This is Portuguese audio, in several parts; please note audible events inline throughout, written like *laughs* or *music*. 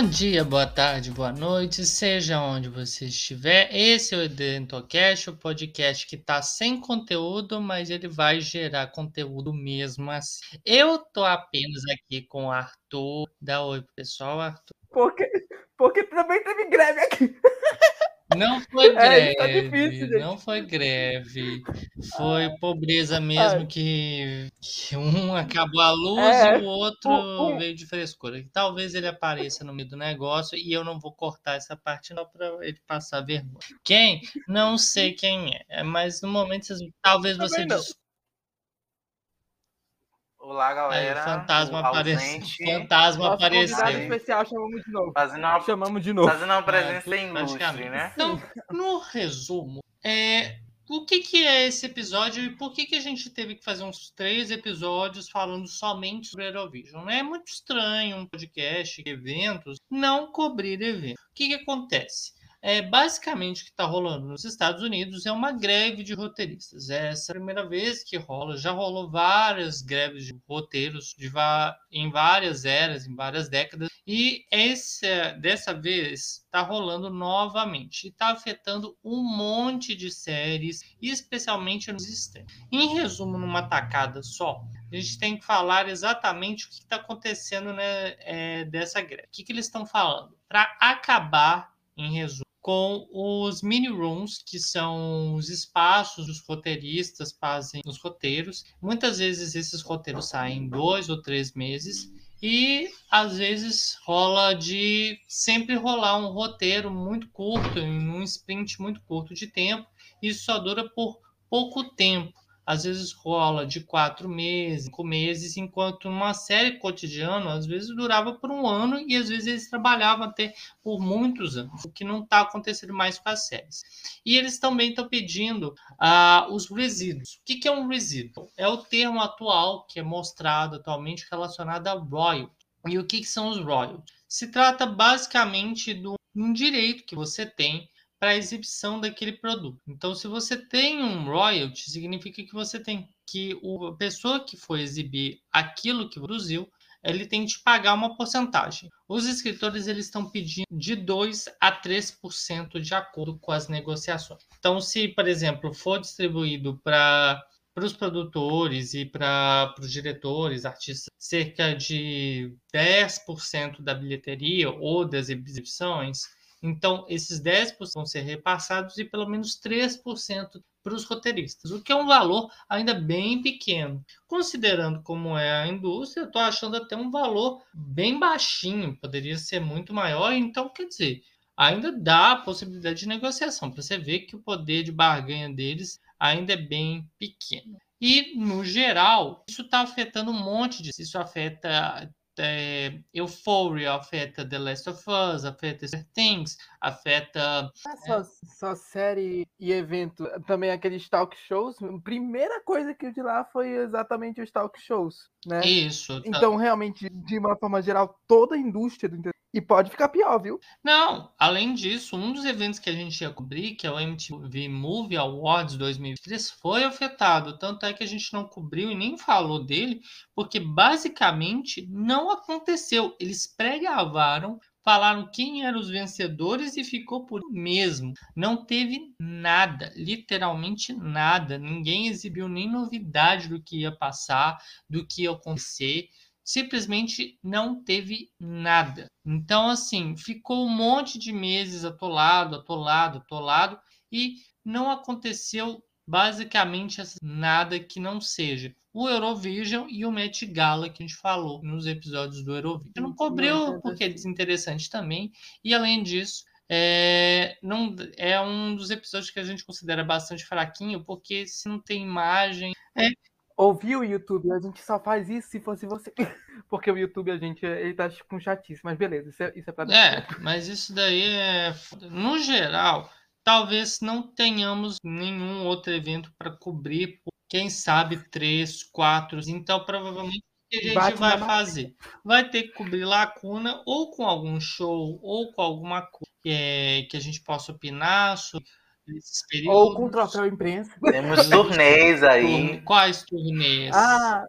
Bom dia, boa tarde, boa noite, seja onde você estiver. Esse é o Edentocast, o podcast que tá sem conteúdo, mas ele vai gerar conteúdo mesmo assim. Eu tô apenas aqui com o Arthur. Dá oi pro pessoal, Arthur. Porque, porque também teve greve aqui. *laughs* Não foi *laughs* É, tá greve, difícil, gente. não foi greve. Foi pobreza mesmo Ai. que, que um acabou a luz É, e o outro veio de frescura. Talvez ele apareça no meio do negócio e eu não vou cortar essa parte não para ele passar vergonha. Quem? Não sei quem é, mas no momento vocês- talvez você não. Olá, Aí, galera. o fantasma apareceu. Fantasma Nosso apareceu. especial chamamos de novo. Fazendo uma, Chamamos de novo. fazendo uma presença É, ilustre, praticamente. né? Então, no resumo, é, o que, que é esse episódio e por que, que a gente teve que fazer uns três episódios falando somente sobre Eurovision? né? É muito estranho um podcast de eventos não cobrir eventos. O que, que acontece? É, basicamente, o que está rolando nos Estados Unidos é uma greve de roteiristas. Essa é a primeira vez que rola. Já rolou várias greves de roteiros de em várias eras, em várias décadas. E essa, dessa vez está rolando novamente. E está afetando um monte de séries, especialmente nos extremos. Em resumo, numa tacada só, a gente tem que falar exatamente o que está acontecendo né, é, dessa greve. O que, que eles estão falando? Para acabar, em resumo, com os mini rooms, que são os espaços que os roteiristas fazem os roteiros. Muitas vezes esses roteiros saem em dois ou três meses. E às vezes rola de sempre rolar um roteiro muito curto, em um sprint muito curto de tempo. Isso só dura por pouco tempo. Às vezes rola de quatro meses, cinco meses, enquanto uma série cotidiana às vezes durava por um ano e às vezes eles trabalhavam até por muitos anos, o que não está acontecendo mais com as séries. E eles também estão pedindo ah, os resíduos. O que, que é um resíduo? É o termo atual que é mostrado atualmente relacionado a royalty. E o que, que são os royalties? Se trata basicamente de um direito que você tem para a exibição daquele produto. Então, se você tem um royalty, significa que você tem que a pessoa que for exibir aquilo que produziu, ele tem que pagar uma porcentagem. Os escritores eles estão pedindo de 2 a 3% de acordo com as negociações. Então, se, por exemplo, for distribuído para para os produtores e para os diretores, artistas, cerca de 10% da bilheteria ou das exibições, então esses 10% vão ser repassados e pelo menos 3% para os roteiristas, o que é um valor ainda bem pequeno. Considerando como é a indústria, eu estou achando até um valor bem baixinho, poderia ser muito maior, então quer dizer, ainda dá a possibilidade de negociação, para você ver que o poder de barganha deles ainda é bem pequeno. E, no geral, isso está afetando um monte disso. Isso afeta é, Euphoria, afeta The Last of Us, afeta Things, afeta. Só, só série e evento, também aqueles talk shows. A primeira coisa que eu de lá foi exatamente os talk shows, né? Isso. tá- Então, realmente, de uma forma geral, toda a indústria do. E pode ficar pior, viu? Não, além disso, um dos eventos que a gente ia cobrir, que é o MTV Movie Awards 2023, foi afetado. Tanto é que a gente não cobriu e nem falou dele, porque basicamente não aconteceu. Eles pré-gravaram, falaram quem eram os vencedores e ficou por mesmo. Não teve nada, literalmente nada. Ninguém exibiu nem novidade do que ia passar, do que ia acontecer simplesmente não teve nada. Então, assim, ficou um monte de meses atolado, atolado, atolado, e não aconteceu basicamente nada que não seja o Eurovision e o Met Gala que a gente falou nos episódios do Eurovision. Não cobriu porque é desinteressante também, e além disso, é, não, é um dos episódios que a gente considera bastante fraquinho, porque se não tem imagem, Ouvir o YouTube, a gente só faz isso se fosse você. *laughs* Porque o YouTube, a gente, ele tá com chatice. Mas beleza, isso é, isso é pra É, mas isso daí é. No geral, talvez não tenhamos nenhum outro evento para cobrir, por, quem sabe três, quatro. Então, provavelmente o que a gente Bate vai fazer? Vai ter que cobrir lacuna ou com algum show ou com alguma coisa que, é, que a gente possa opinar sobre. Ou com troféu imprensa. Temos turnês aí. Quais turnês? Ah,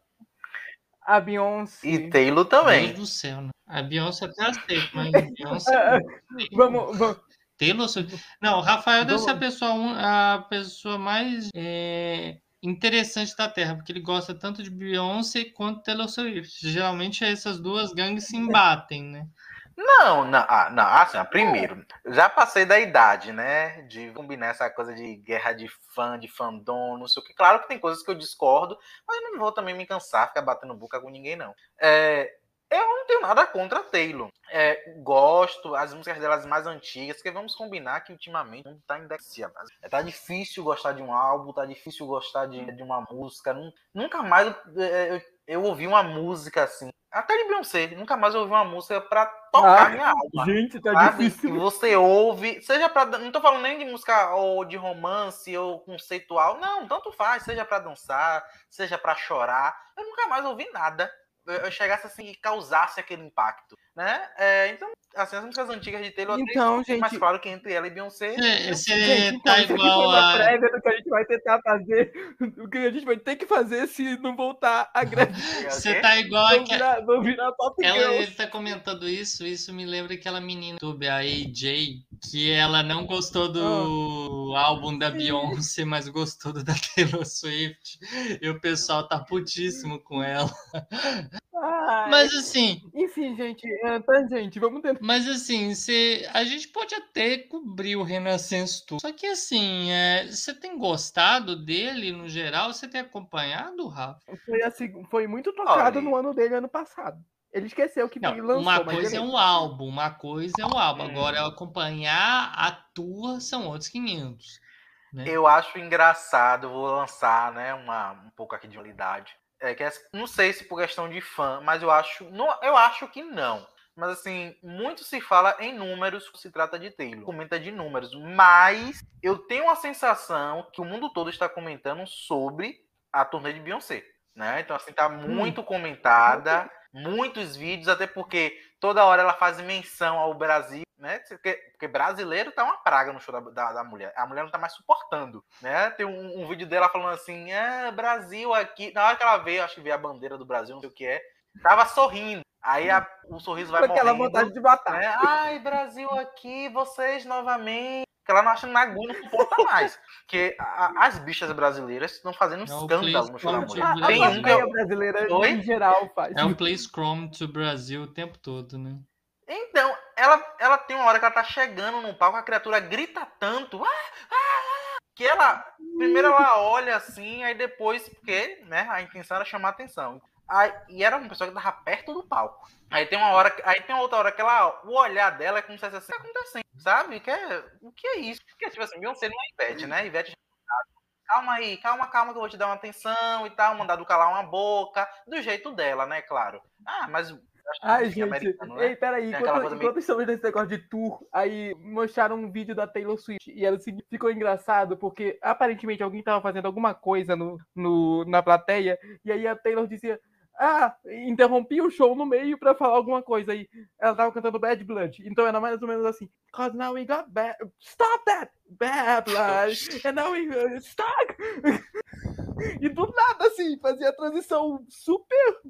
a Beyoncé. E Taylor também. Deus do céu, né? A Beyoncé até aceito, mas a *laughs* Beyoncé. Vamos, vamos. Taylor. Não, o Rafael deve ser a pessoa, a pessoa mais é, interessante da Terra, porque ele gosta tanto de Beyoncé quanto Taylor Swift. Geralmente essas duas gangues se embatem, né? Não, não, ah, não, assim, ó, primeiro, já passei da idade, né, de combinar essa coisa de guerra de fã, de fandom, não sei o que. Claro que tem coisas que eu discordo, mas eu não vou também me cansar, ficar batendo boca com ninguém, não. É, eu não tenho nada contra Taylor. É, gosto, as músicas delas mais antigas, porque vamos combinar que ultimamente não tá indexia. É, tá difícil gostar de um álbum, tá difícil gostar de, de uma música. nun- Nunca mais eu, eu, eu ouvi uma música assim. Até de Beyoncé, nunca mais ouvi uma música pra tocar Ah, minha alma. Gente, tá Sabe? Difícil. você ouve, seja pra. Não tô falando nem de música ou de romance ou conceitual, não, tanto faz, seja pra dançar, seja pra chorar. Eu nunca mais ouvi nada. Eu chegasse assim e causasse aquele impacto, né? É, então, assim, as músicas antigas de Taylor, Então, é mais gente. claro que entre ela e Beyoncé. Você você Gente, então, tá aqui igual a. prévia do que a gente vai tentar fazer. O que a gente vai ter que fazer se não voltar a greve. *laughs* Você tá igual a. virar, não virar top Ela, girls. ele tá comentando isso, isso me lembra aquela menina do YouTube, a AJ, que ela não gostou do álbum da Beyoncé, mas gostou do da Taylor Swift. E o pessoal tá putíssimo com ela. Ai, Mas assim, Enfim, gente, é, tá, gente, vamos tentar. mas assim, você, a gente pode até cobrir o Renascença Tour. Só que assim, é, você tem gostado dele no geral? Você tem acompanhado, Rafa? Foi, a seg- foi muito tocado Olha. no ano dele, ano passado. Ele esqueceu que Não, lançou, uma mas coisa é um álbum, uma coisa é um álbum. Hum. Agora, acompanhar a tour são outros 500. Né? Eu acho engraçado, vou lançar, né, uma, um pouco aqui de unidade. É que as- não sei se por questão de fã, mas eu acho, não, eu acho que não. Mas assim, muito se fala em números quando se trata de Taylor. Comenta de números, mas eu tenho a sensação que o mundo todo está comentando sobre a turnê de Beyoncé, né? Então assim, tá muito comentada, muitos vídeos, até porque toda hora ela faz menção ao Brasil, né? Porque, porque brasileiro tá uma praga no show da, da, da mulher. A mulher não tá mais suportando, né? Tem um, um vídeo dela falando assim, é, Brasil aqui. Na hora que ela veio, acho que veio a bandeira do Brasil, não sei o que é, tava sorrindo. Aí a- o sorriso vai Com aquela morrendo, vontade de matar. né? Ai, Brasil aqui, vocês novamente. Que ela não acha na agulha, não suporta mais. Porque a- as bichas brasileiras estão fazendo um Não, escândalo no show da don't mulher. you A, a Tem um que eu... brasileira, Oi? em geral, faz. É um Place Chrome to Brasil o tempo todo, né? Então, ela, ela tem uma hora que ela tá chegando no palco, a criatura grita tanto, "Ah, ah, ah", que ela, primeiro ela olha assim, aí depois, porque, né, a intenção era chamar atenção. Aí, e era uma pessoa que tava perto do palco. Aí tem uma hora, aí tem outra hora que ela, o olhar dela é como se fosse assim, tá acontecendo, sabe? Que é, o que é isso? Porque, tipo assim, Beyoncé não é Ivete, né? Ivete calma aí, calma, calma que eu vou te dar uma atenção e tal, mandar do calar uma boca, do jeito dela, né, claro. Ah, mas... Ai, enfim, gente, né? ei, peraí, enquanto, enquanto estamos nesse negócio de tour, aí mostraram um vídeo da Taylor Swift e o seguinte, ficou engraçado porque aparentemente alguém tava fazendo alguma coisa no, no, na plateia e aí a Taylor dizia, ah, interrompi o show no meio pra falar alguma coisa aí. Ela tava cantando Bad Blood, então era mais ou menos assim, cause now we got bad, stop that, bad blood, and now we, uh, stop! *laughs* e do nada assim, fazia a transição super...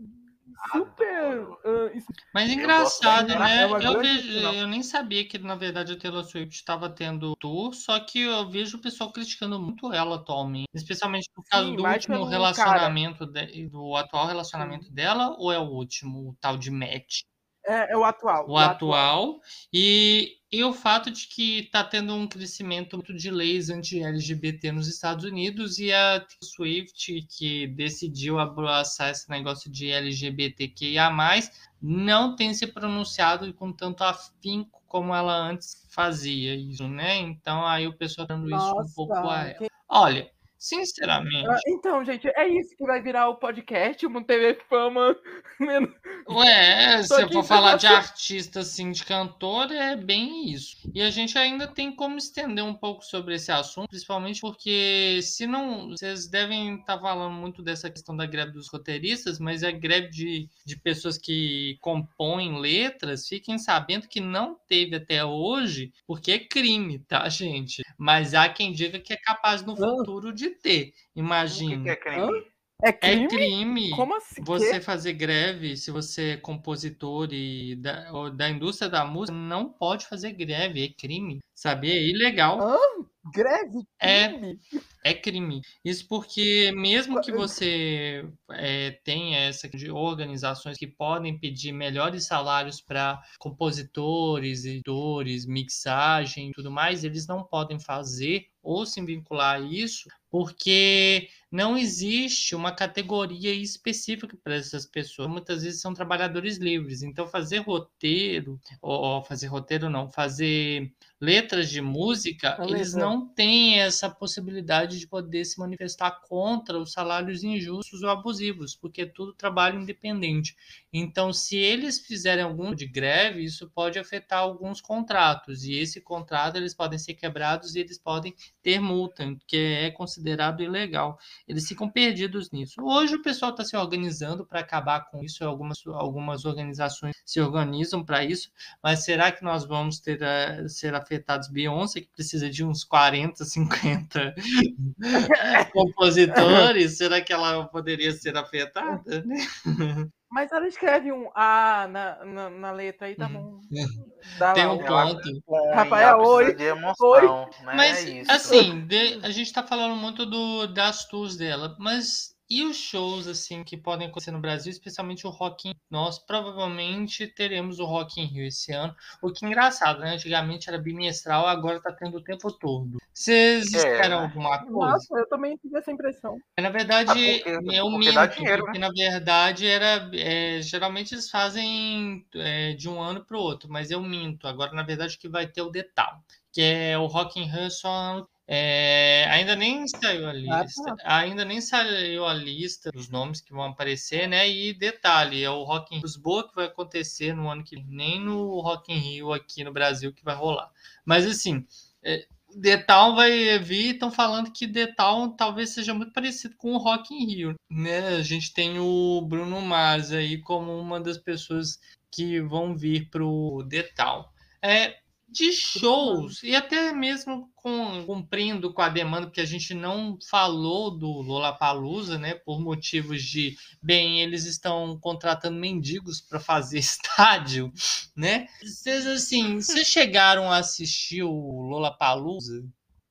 Super. Ah, Mas engraçado, né? É Eu, vejo, eu nem sabia que, na verdade, a Taylor Swift estava tendo tour, só que eu vejo o pessoal criticando muito ela atualmente. Especialmente por causa Sim, do último relacionamento, de- do atual relacionamento dela, ou é o último, o tal de Matt? É, é o atual. o atual, e, e o fato de que está tendo um crescimento muito de leis anti-LGBT nos Estados Unidos e a Swift, que decidiu abraçar esse negócio de LGBTQIA+, não tem se pronunciado com tanto afinco como ela antes fazia isso, né? Então aí o pessoal tá dando isso um pouco a ela. Olha, sinceramente, Ah, Então, gente, é isso que vai virar o podcast, uma TV Fama. *laughs* Ué, se eu for falar de artista, assim, de cantor, é bem isso. E a gente ainda tem como estender um pouco sobre esse assunto, principalmente porque, se não, vocês devem estar falando muito dessa questão da greve dos roteiristas, mas a greve de, de pessoas que compõem letras, fiquem sabendo que não teve até hoje, porque é crime, tá, gente? Mas há quem diga que é capaz no futuro de ter. O que, Imagina. que é crime? É crime? É crime Como assim? você Quê? fazer greve se você é compositor e da, ou da indústria da música. Não pode fazer greve, é crime. Sabia? É ilegal. Hã? Greve? É. Crime? É crime. Isso porque, mesmo que você é, tenha essa de organizações que podem pedir melhores salários para compositores, editores, mixagem e tudo mais, eles não podem fazer ou se vincular a isso porque não existe uma categoria específica para essas pessoas. Muitas vezes são trabalhadores livres. Então, fazer roteiro, ou, ou fazer roteiro não, fazer letras de música, eles não têm essa possibilidade de poder se manifestar contra os salários injustos ou abusivos, porque é tudo trabalho independente. Então, se eles fizerem algum de greve, isso pode afetar alguns contratos, e esse contrato eles podem ser quebrados e eles podem ter multa, que é considerado ilegal. Eles ficam perdidos nisso. Hoje o pessoal está se organizando para acabar com isso, algumas, algumas organizações se organizam para isso, mas será que nós vamos ter a, ser afetados? Beyoncé, que precisa de uns 40, 50 *laughs* compositores, será que ela poderia ser afetada? Né? *laughs* *laughs* Mas ela escreve um A na, na, na letra aí, tá Uhum. bom. Dá Tem lá, um ponto. Rafael, ela precisa oi. de emoção, né? Mas, é isso. assim, *laughs* de- a gente tá falando muito do, das tours dela, mas e os shows, assim, que podem acontecer no Brasil, especialmente o Rock in Nós provavelmente teremos o Rock in Rio esse ano, o que é engraçado, né? Antigamente era bimestral, agora tá tendo o tempo todo. Vocês É, esperam né? alguma coisa? Nossa, eu também tive essa impressão. Na verdade, Ah, porque- eu porque dá minto, dinheiro, porque na verdade era. é, geralmente eles fazem é, de um ano para o outro, mas eu minto. Agora, na verdade, que vai ter o Detal, que é o Rock in Rio só. É, ainda nem saiu a lista, ainda nem saiu a lista dos nomes que vão aparecer, né? E detalhe, é o Rock in Lisboa que vai acontecer no ano que vem, nem no Rock in Rio aqui no Brasil que vai rolar. Mas assim, é, Detal vai vir, estão falando que Detal talvez seja muito parecido com o Rock in Rio, né? A gente tem o Bruno Mars aí como uma das pessoas que vão vir pro Detal. É, de shows, e até mesmo com, cumprindo com a demanda, porque a gente não falou do Lollapalooza, né? Por motivos de, bem, eles estão contratando mendigos para fazer *laughs* estádio, né? Vocês, assim, vocês chegaram a assistir o Lollapalooza?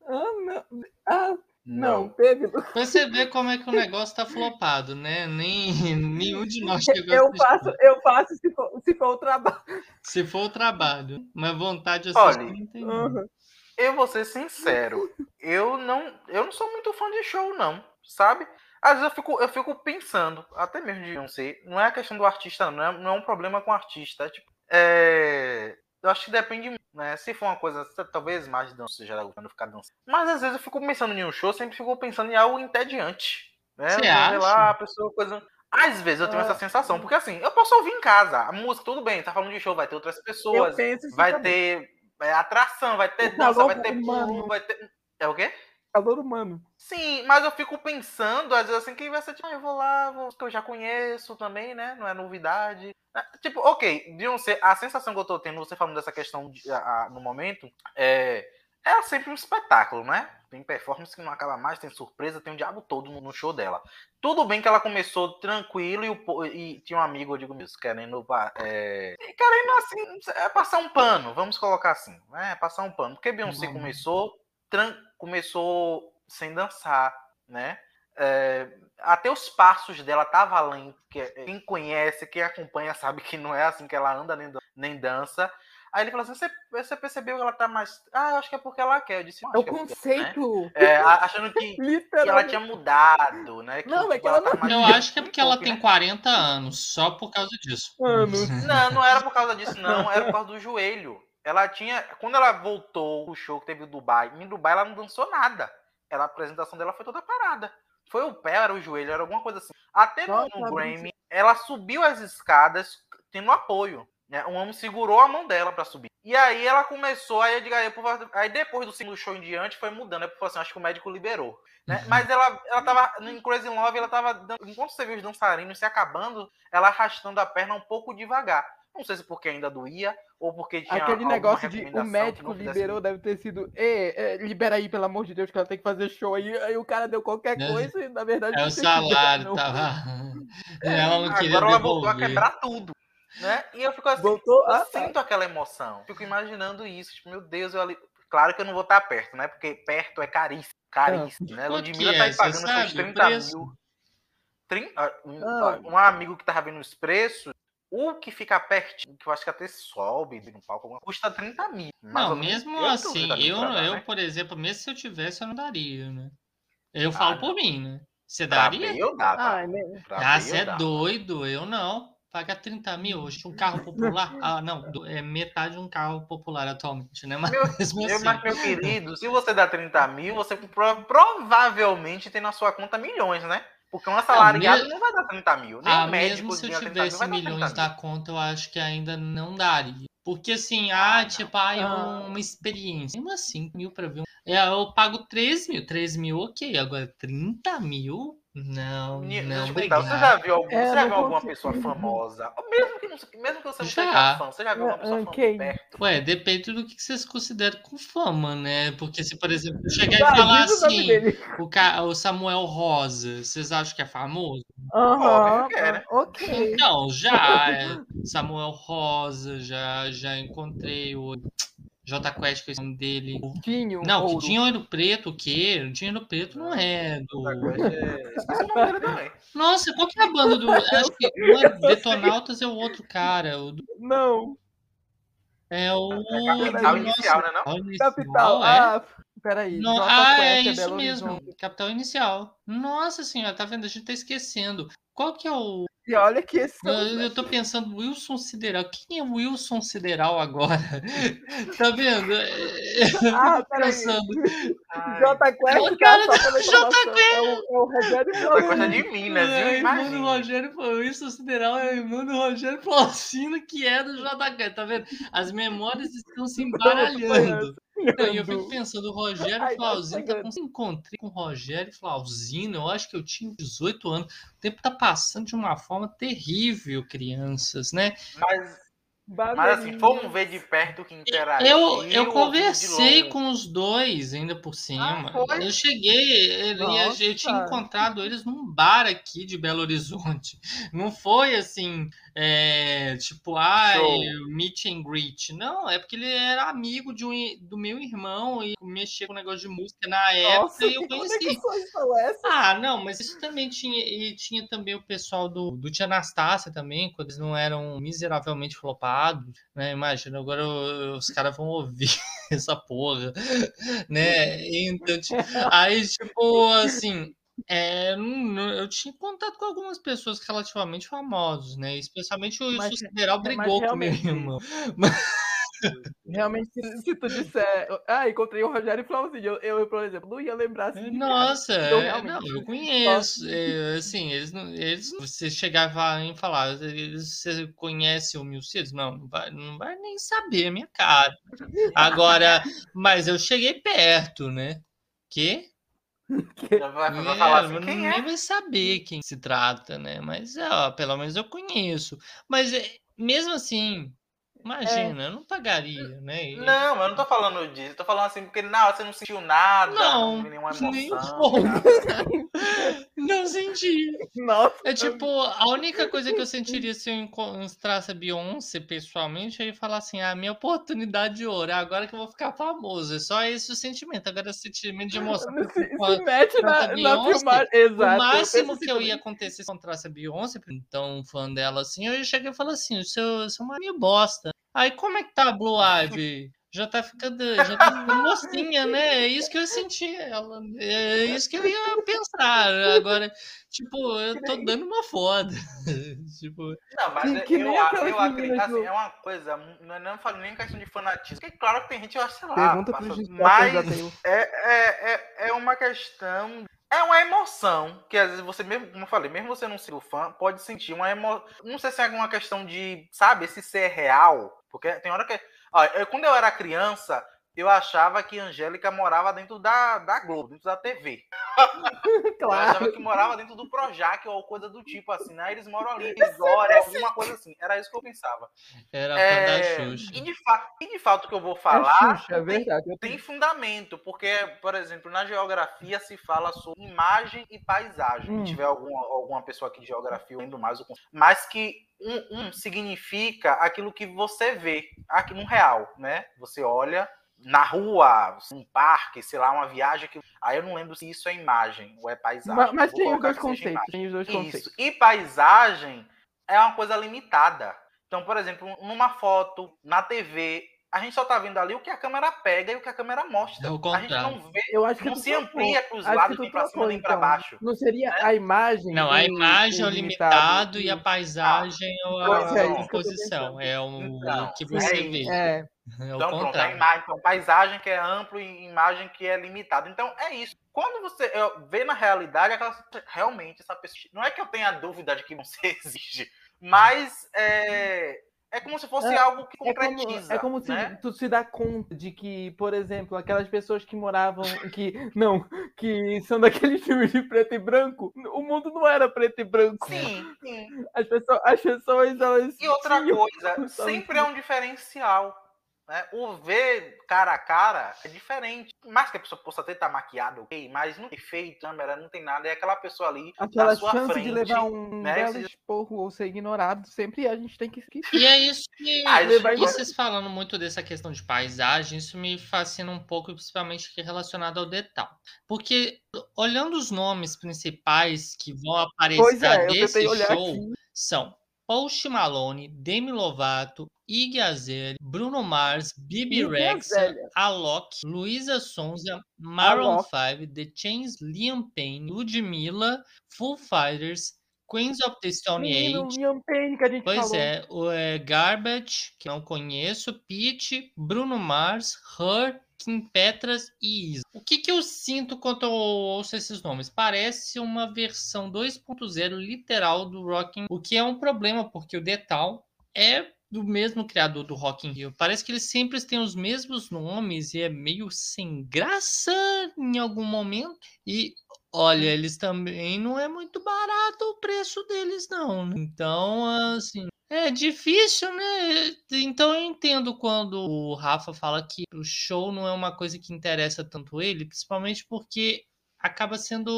Ah, não. Ah, não, teve. Pra você ver como é que o negócio tá flopado, né? Nem, *laughs* nenhum de nós chegou Eu faço, eu faço se for, se for o trabalho. Se for o trabalho, mas vontade de Olha, não tem. Uhum. Eu vou ser sincero, eu não, eu não sou muito fã de show, não, sabe? Às vezes eu fico, eu fico pensando, até mesmo de não sei, não é a questão do artista, não é, não é um problema com o artista, é tipo, é, eu acho que depende, né? Se for uma coisa, talvez mais de dança seja quando ficar dançando. Mas às vezes eu fico pensando em um show, sempre fico pensando em algo entediante, né? Você acha? lá, a pessoa coisa. Às vezes eu tenho Ah. essa sensação, porque assim, eu posso ouvir em casa, a música, tudo bem, tá falando de show, vai ter outras pessoas, vai ter é, atração, vai ter O dança, vai ter pulo, vai ter. É o quê? Calor humano. Sim, mas eu fico pensando, às vezes assim, que vai ser tipo, ah, eu vou lá, vou, que eu já conheço também, né? Não é novidade. Ah, Tipo, ok, ser, a sensação que eu tô tendo, você falando dessa questão de- a- a- no momento, é, é sempre um espetáculo, né? Tem performance que não acaba mais, tem surpresa, tem o diabo todo no, no show dela. Tudo bem que ela começou tranquilo e, o e tinha um amigo, eu digo mesmo, querendo, é, querendo assim, é passar um pano, vamos colocar assim, né? Passar um pano. Porque Beyoncé Uhum. começou, tran- começou sem dançar, né? É, até os passos dela tava lento, que é- quem conhece, quem acompanha sabe que não é assim que ela anda nem, nem dança. Aí ele falou assim: você, você percebeu que ela tá mais. Ah, eu acho que é porque ela quer. Eu disse, "Eu É o que porque, conceito. né? É, achando que, *laughs* que ela tinha mudado, né? Que, Não, é tipo, que ela tá não- mais Eu acho que é porque ela *laughs* tem né? 40 anos, só por causa disso. Anos. *laughs* Não, não era por causa disso, não. Era por causa do joelho. Ela tinha. Quando ela voltou o show que teve em Dubai, em Dubai ela não dançou nada. Ela, a apresentação dela foi toda parada. Foi o pé, era o joelho, era alguma coisa assim. Até no, Nossa, no Grammy, ela subiu as escadas tendo apoio. Né? Um homem segurou a mão dela pra subir. E aí ela começou, aí digo, aí, aí depois do segundo show em diante foi mudando. Aí eu falei assim, acho que o médico liberou. Né? Mas ela, ela tava, em Crazy Love, ela tava, enquanto você viu os dançarinos se acabando, ela arrastando a perna um pouco devagar. Não sei se porque ainda doía ou porque tinha Aquele negócio de o médico liberou, deve ter sido. É, libera aí, pelo amor de Deus, que ela tem que fazer show aí. Aí o cara deu qualquer É. coisa e na verdade. É o salário, não. tava. *laughs* Ela não queria Agora ela voltou a quebrar tudo. Né? E eu fico assim, Voltou. eu Ah, tá. sinto aquela emoção. Fico imaginando isso. Tipo, meu Deus, eu ali. Claro que eu não vou estar perto, né? Porque perto é caríssimo. Caríssimo, né? Ludmilla tá é? aí Você pagando seus sabe o 30 preço? mil. 30, um, Ah. um amigo que tava vendo os preços, o que fica pertinho, que eu acho que até sobe no palco, alguma- custa 30 mil. Não, mesmo Eu assim, eu, dar, eu, né? por exemplo, mesmo se eu tivesse, eu não daria, né? Eu falo não. por mim, né? Você daria? eu dava. Ah? Pra Ah, você é dava. doido, eu não. Paga 30 mil, hoje um carro popular. *laughs* Ah, não, é metade de um carro popular atualmente, né? *laughs* Mas Meu- mesmo assim. mas, meu querido, se você dá 30 mil, você pro- provavelmente tem na sua conta milhões, né? Porque um assalariado me- não vai dar 30 mil. Nem Ah, um mesmo se eu ganha 30 mil tivesse 30 milhões mil. na conta, eu acho que ainda não daria. Porque assim, ah, Ah, não. tipo, ah, é Ah. uma experiência. Mesmo assim, mil pra ver um. É, eu pago 3 mil. 3 mil, ok. Agora, 30 mil? Não, não, deixa eu perguntar, obrigado. você já viu, algum, É, você já não viu alguma pessoa famosa? Mesmo que, não, mesmo que você não Já. seja fã, você já viu alguma pessoa Ah, famosa perto? Ué, depende do que vocês consideram com fama, né? Porque se, por exemplo, eu chegar e Ah, falar diz o nome assim, o, ca- o Samuel Rosa, vocês acham que é famoso? Aham. É, né? Ok. Então, já. é, Samuel Rosa, já, já encontrei o J Quest, que é o nome dele. Dinho. Não, ouro. Dinheiro Preto, o quê? Dinheiro Preto não é do. Esqueci o nome dele também. Nossa, qual que é a banda do. *laughs* Acho que não é Detonautas é o outro cara. O do- Não. É o. É capital do inicial, né, não? Capital Inicial, Capital. é? Ah, peraí. Jota ah, Quest, é isso mesmo. Capital Inicial. Nossa senhora, tá vendo? A gente tá esquecendo. Qual que é o. E olha que esse. Eu, eu tô pensando, Wilson Sideral. Quem é o Wilson Sideral agora? *laughs* tá vendo? É, Ah, pensando. Jota Quest, O cara, informação, é o, é o Rogério Outra coisa de Minas, É, viu? irmão do. Rogério, o Wilson Sideral é irmão do Rogério Flauzino, que é do JK, tá vendo? As memórias estão se *laughs* embaralhando. Não, eu fico pensando, o Rogério Ai, Flauzino, tá com... encontrei com o Rogério Flauzino, eu acho que eu tinha 18 anos. O tempo tá passando de uma forma terrível, crianças, né? Mas, mas assim, vamos ver de perto que interagiu. Eu, eu conversei com os dois ainda por cima. Ah, eu cheguei, ele- Nossa. eu tinha encontrado eles num bar aqui de Belo Horizonte. Não foi assim, é, tipo, ai, Show. meet and greet. Não, é porque ele era amigo de um, do meu irmão e mexia com negócio de música na época Nossa, e eu que conheci. Ah, não, mas isso também tinha. E tinha também o pessoal do, do Tia Anastácia também, quando eles não eram miseravelmente flopados, né? Imagina, agora os caras vão ouvir *laughs* essa porra, né? Então, ti- aí, tipo, assim. É, eu tinha contato com algumas pessoas relativamente famosas, né? Especialmente o Mas- Sideral mas brigou com meu *laughs* realmente- se, se tu disser, ah, encontrei o Rogério Flauzino, eu, eu, por exemplo, não ia lembrar assim. Nossa, Eu é, realmente- não, eu conheço. é, assim, eles não. Eles, você chegava em falar, eles, você conhece o Milcedes? Não, não vai, não vai nem saber a minha cara. Agora, mas eu cheguei perto, né? Que? *laughs* Já Vai, vai É, falar assim, eu quem nem é? vai saber quem se trata, né? Mas, ó, pelo menos eu conheço. Mas, é, mesmo assim, imagina, eu não pagaria, né? Não, eu não tô falando disso. Eu tô falando assim, porque na hora você não sentiu nada, Não, não, nenhuma nem um emoção. nada. *laughs* Não senti. Nossa, É tipo, a única coisa que eu sentiria se eu encontrasse a Beyoncé pessoalmente, eu ia falar assim, ah, minha oportunidade de ouro, é agora que eu vou ficar famoso. É só esse o sentimento. Agora, o sentimento de emoção. se, se com a- mete na, na Beyoncé, filmagem. Exato. O eu máximo penso que eu assim ia acontecer se eu encontrasse a Beyoncé, então fã dela assim, eu ia chegar e falar assim, o seu, seu marido é bosta. Aí como é que tá a Blue Ivy? Já tá ficando, já tá ficando mocinha, né? É isso que eu senti. Ela, é isso que eu ia pensar. Agora, tipo, eu tô dando uma foda. *laughs* tipo, Não, mas Que- que eu, eu, eu acredito, assim, é uma coisa, não, é- não falo nem questão de fanatismo, porque claro que tem gente, eu acho, sei lá, Pergunta passa- mas é, é, é, é uma questão, é uma emoção, que às vezes você mesmo, como eu falei, mesmo você não sendo fã, pode sentir uma emoção, não sei se é alguma questão de, sabe, esse ser real, porque tem hora que, ó, eu- quando eu era criança, eu achava que Angélica morava dentro da, da Globo, dentro da TV. *laughs* Eu achava que morava dentro do Projac ou coisa do tipo, assim, né? Eles moram ali, Glória, alguma coisa assim. Era isso que eu pensava. Era É, da Xuxa. e, de fa- e de fato o que eu vou É falar Xuxa, é verdade. Eu tem fundamento, porque, por exemplo, na geografia se fala sobre imagem e paisagem. Hum. Se tiver alguma, alguma pessoa aqui de geografia lendo mais, eu consigo. mas que um, um significa aquilo que você vê aqui no real, né? Você olha na rua, um parque, sei lá, uma viagem que. Aí eu não lembro se isso é imagem ou é paisagem. Mas, mas tem os dois conceitos. Tem os dois conceitos. Isso. E paisagem é uma coisa limitada. Então, por exemplo, numa foto, na TV, a gente só tá vendo ali o que a câmera pega e o que a câmera mostra. É a gente contrário. não vê, Eu acho que não se amplia para os Acho lados, nem para cima, nem para baixo. Não seria a imagem. Não, a imagem é o limitado e a paisagem é a, Pois é, a composição. É o Então, que você é vê. É, É Então, pronto, a contrário. imagem, então, paisagem que é amplo e imagem que é limitada. Então, é isso. Quando você eu, vê na realidade, aquela, realmente, essa pessoa. Não é que eu tenha dúvida de que você *laughs* existe, mas é, é como se fosse É, algo que é como, concretiza. é como se né? tu se dá conta de que, por exemplo, aquelas pessoas que moravam, que não, que são daqueles *laughs* filmes de preto e branco, o mundo não era preto e branco. Sim, sim. As pessoas, as pessoas elas E outra tinham- coisa, *laughs* sempre é um diferencial. Né? O ver cara a cara é diferente. Mais que a pessoa possa até estar maquiada, ok, mas não tem feito câmera, não tem nada. É aquela pessoa ali aquela na sua chance frente. de levar um né, belo esporro ou ser ignorado, sempre a gente tem que esquecer. E é isso que. *laughs* Ah, e embora. vocês falando muito dessa questão de paisagem, isso me fascina um pouco, principalmente que é relacionado ao detalhe. Porque, olhando os nomes principais que vão aparecer Pois é, desse show, aqui. são Post Malone, Demi Lovato, Iggy Azalea, Bruno Mars, Bibi Rexa, Azalea. Alok, Luísa Sonza, Maroon Alok. 5, The Chains, Liam Payne, Ludmilla, Full Fighters, Queens of the Stone Menino, Age, Liam Payne que a gente Pois falou. é, o é, Garbage, que não conheço, Pete, Bruno Mars, Her, Kim Petras e Isa. O que, que eu sinto quando eu ouço esses nomes? Parece uma versão 2.0 literal do Rockin', o que é um problema, porque o Detal é do mesmo criador do Rock in Rio. Parece que eles sempre têm os mesmos nomes e é meio sem graça em algum momento. E olha, eles também não é muito barato o preço deles não. né? Então, assim, é difícil, né? Então eu entendo quando o Rafa fala que o show não é uma coisa que interessa tanto ele, principalmente porque acaba sendo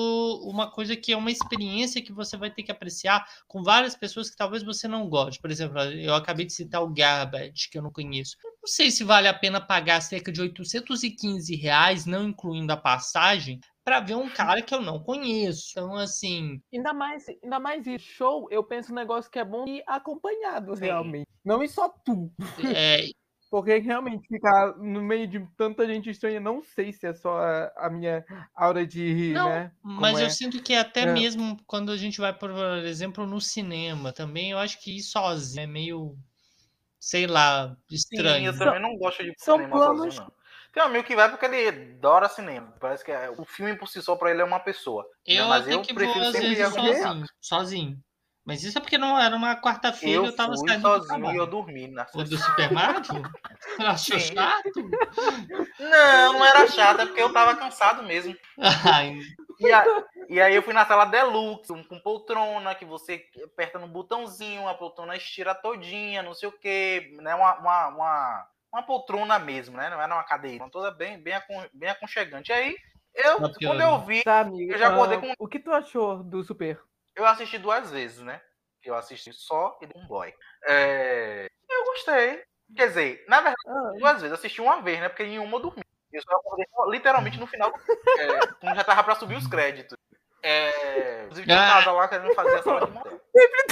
uma coisa que é uma experiência que você vai ter que apreciar com várias pessoas que talvez você não goste. Por exemplo, eu acabei de citar o Garbage, que eu não conheço. Eu não sei se vale a pena pagar cerca de 815 reais, não incluindo a passagem, para ver um cara que eu não conheço. Então, assim, Ainda mais, ainda mais isso. Show, eu penso um negócio que é bom e acompanhado, Sim. realmente. Não e só tu. é, Porque realmente ficar no meio de tanta gente estranha, não sei se é só a, a minha aura de, Não, né? Mas como eu é. sinto que até É. mesmo quando a gente vai, por exemplo, no cinema também, eu acho que ir sozinho é meio, sei lá, Sim, estranho. eu também não gosto de são cinema planos- sozinho, não. Tem um amigo que vai porque ele adora cinema. Parece que é- o filme por si só pra ele é uma pessoa. né? Eu Mas até eu que vou prefiro sempre ir sozinho, sozinho. Mas isso é porque não era uma quarta-feira, eu, Eu tava fui saindo do sozinho e eu dormi na O do Super Mario? *laughs* Achou Sim. chato? Não, não era chato, é porque eu tava cansado mesmo. Ai, E, a- e aí eu fui na sala deluxe, um com poltrona, que você aperta no botãozinho, a poltrona estira todinha, não sei o quê, né? Uma, uma, uma, uma poltrona mesmo, né? Não era uma cadeira, toda bem, bem, acon- bem aconchegante. E aí, eu, Tá pior, quando eu vi, Tá, amigo. Eu já acordei ah, com- O que tu achou do Super? Eu assisti duas vezes, né? Eu assisti só e um boy. É, Eu gostei. Quer dizer, na verdade, Ah, duas vezes. Eu assisti uma vez, né? Porque em uma eu dormi. Eu só acordei literalmente no final, do- *laughs* é, quando já tava pra subir os créditos. É, inclusive tinha um Ah. casal lá querendo fazer a sala de motel.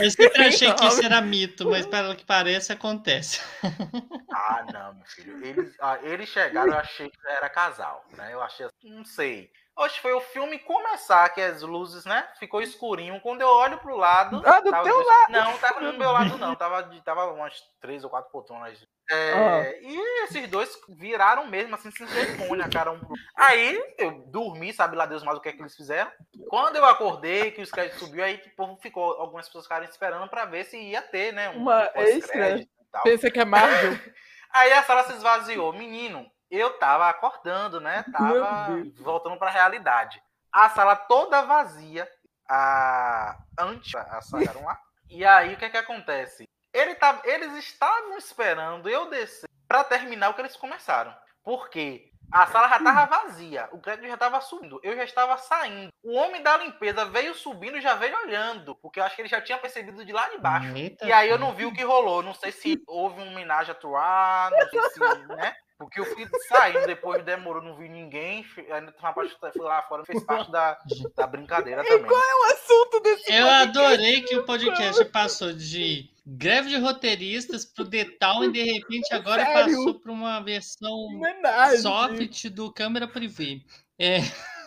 eu sempre achei que isso era mito, mas pelo que parece, acontece. *laughs* Ah, não, meu filho. Eles, ah, eles chegaram, eu achei que era casal, né? Eu achei assim, não sei. Hoje foi o filme começar, que as luzes, né? Ficou escurinho. Quando eu olho pro lado. Ah, do teu dois- Não, tava no meu lado, não. Tava, tava umas três ou quatro poltronas. É, Ah. E esses dois viraram mesmo, assim, sem cerimônia, cara. Um. Aí eu dormi, sabe lá Deus mais o que é que eles fizeram. Quando eu acordei, que os créditos subiu, aí tipo, ficou algumas pessoas ficaram esperando pra ver se ia ter, né? Um Uma pós-crédito extra. pensa que é Marvel? *laughs* Aí a sala se esvaziou. Menino, eu tava acordando, né? *laughs* Tava voltando pra realidade. A sala toda vazia, a antes a saíram lá. *laughs* E aí o que é que acontece? Ele tá, eles estavam esperando eu descer pra terminar o que eles começaram. Porque a sala já tava vazia, o crédito já tava subindo, eu já estava saindo. O homem da limpeza veio subindo e já veio olhando, porque eu acho que ele já tinha percebido de lá de baixo. Eita, E aí eu não vi o que rolou. Não sei se houve um homenagem a Troar, não sei se, né? Porque eu fui saindo, depois demorou, não vi ninguém. Ainda uma parte fui lá fora, fez parte da, da brincadeira também. O assunto desse Eu podcast. adorei que o podcast passou de greve de roteiristas pro The Town e de repente agora Sério? passou para uma versão Homenagem. soft do câmera privê. É,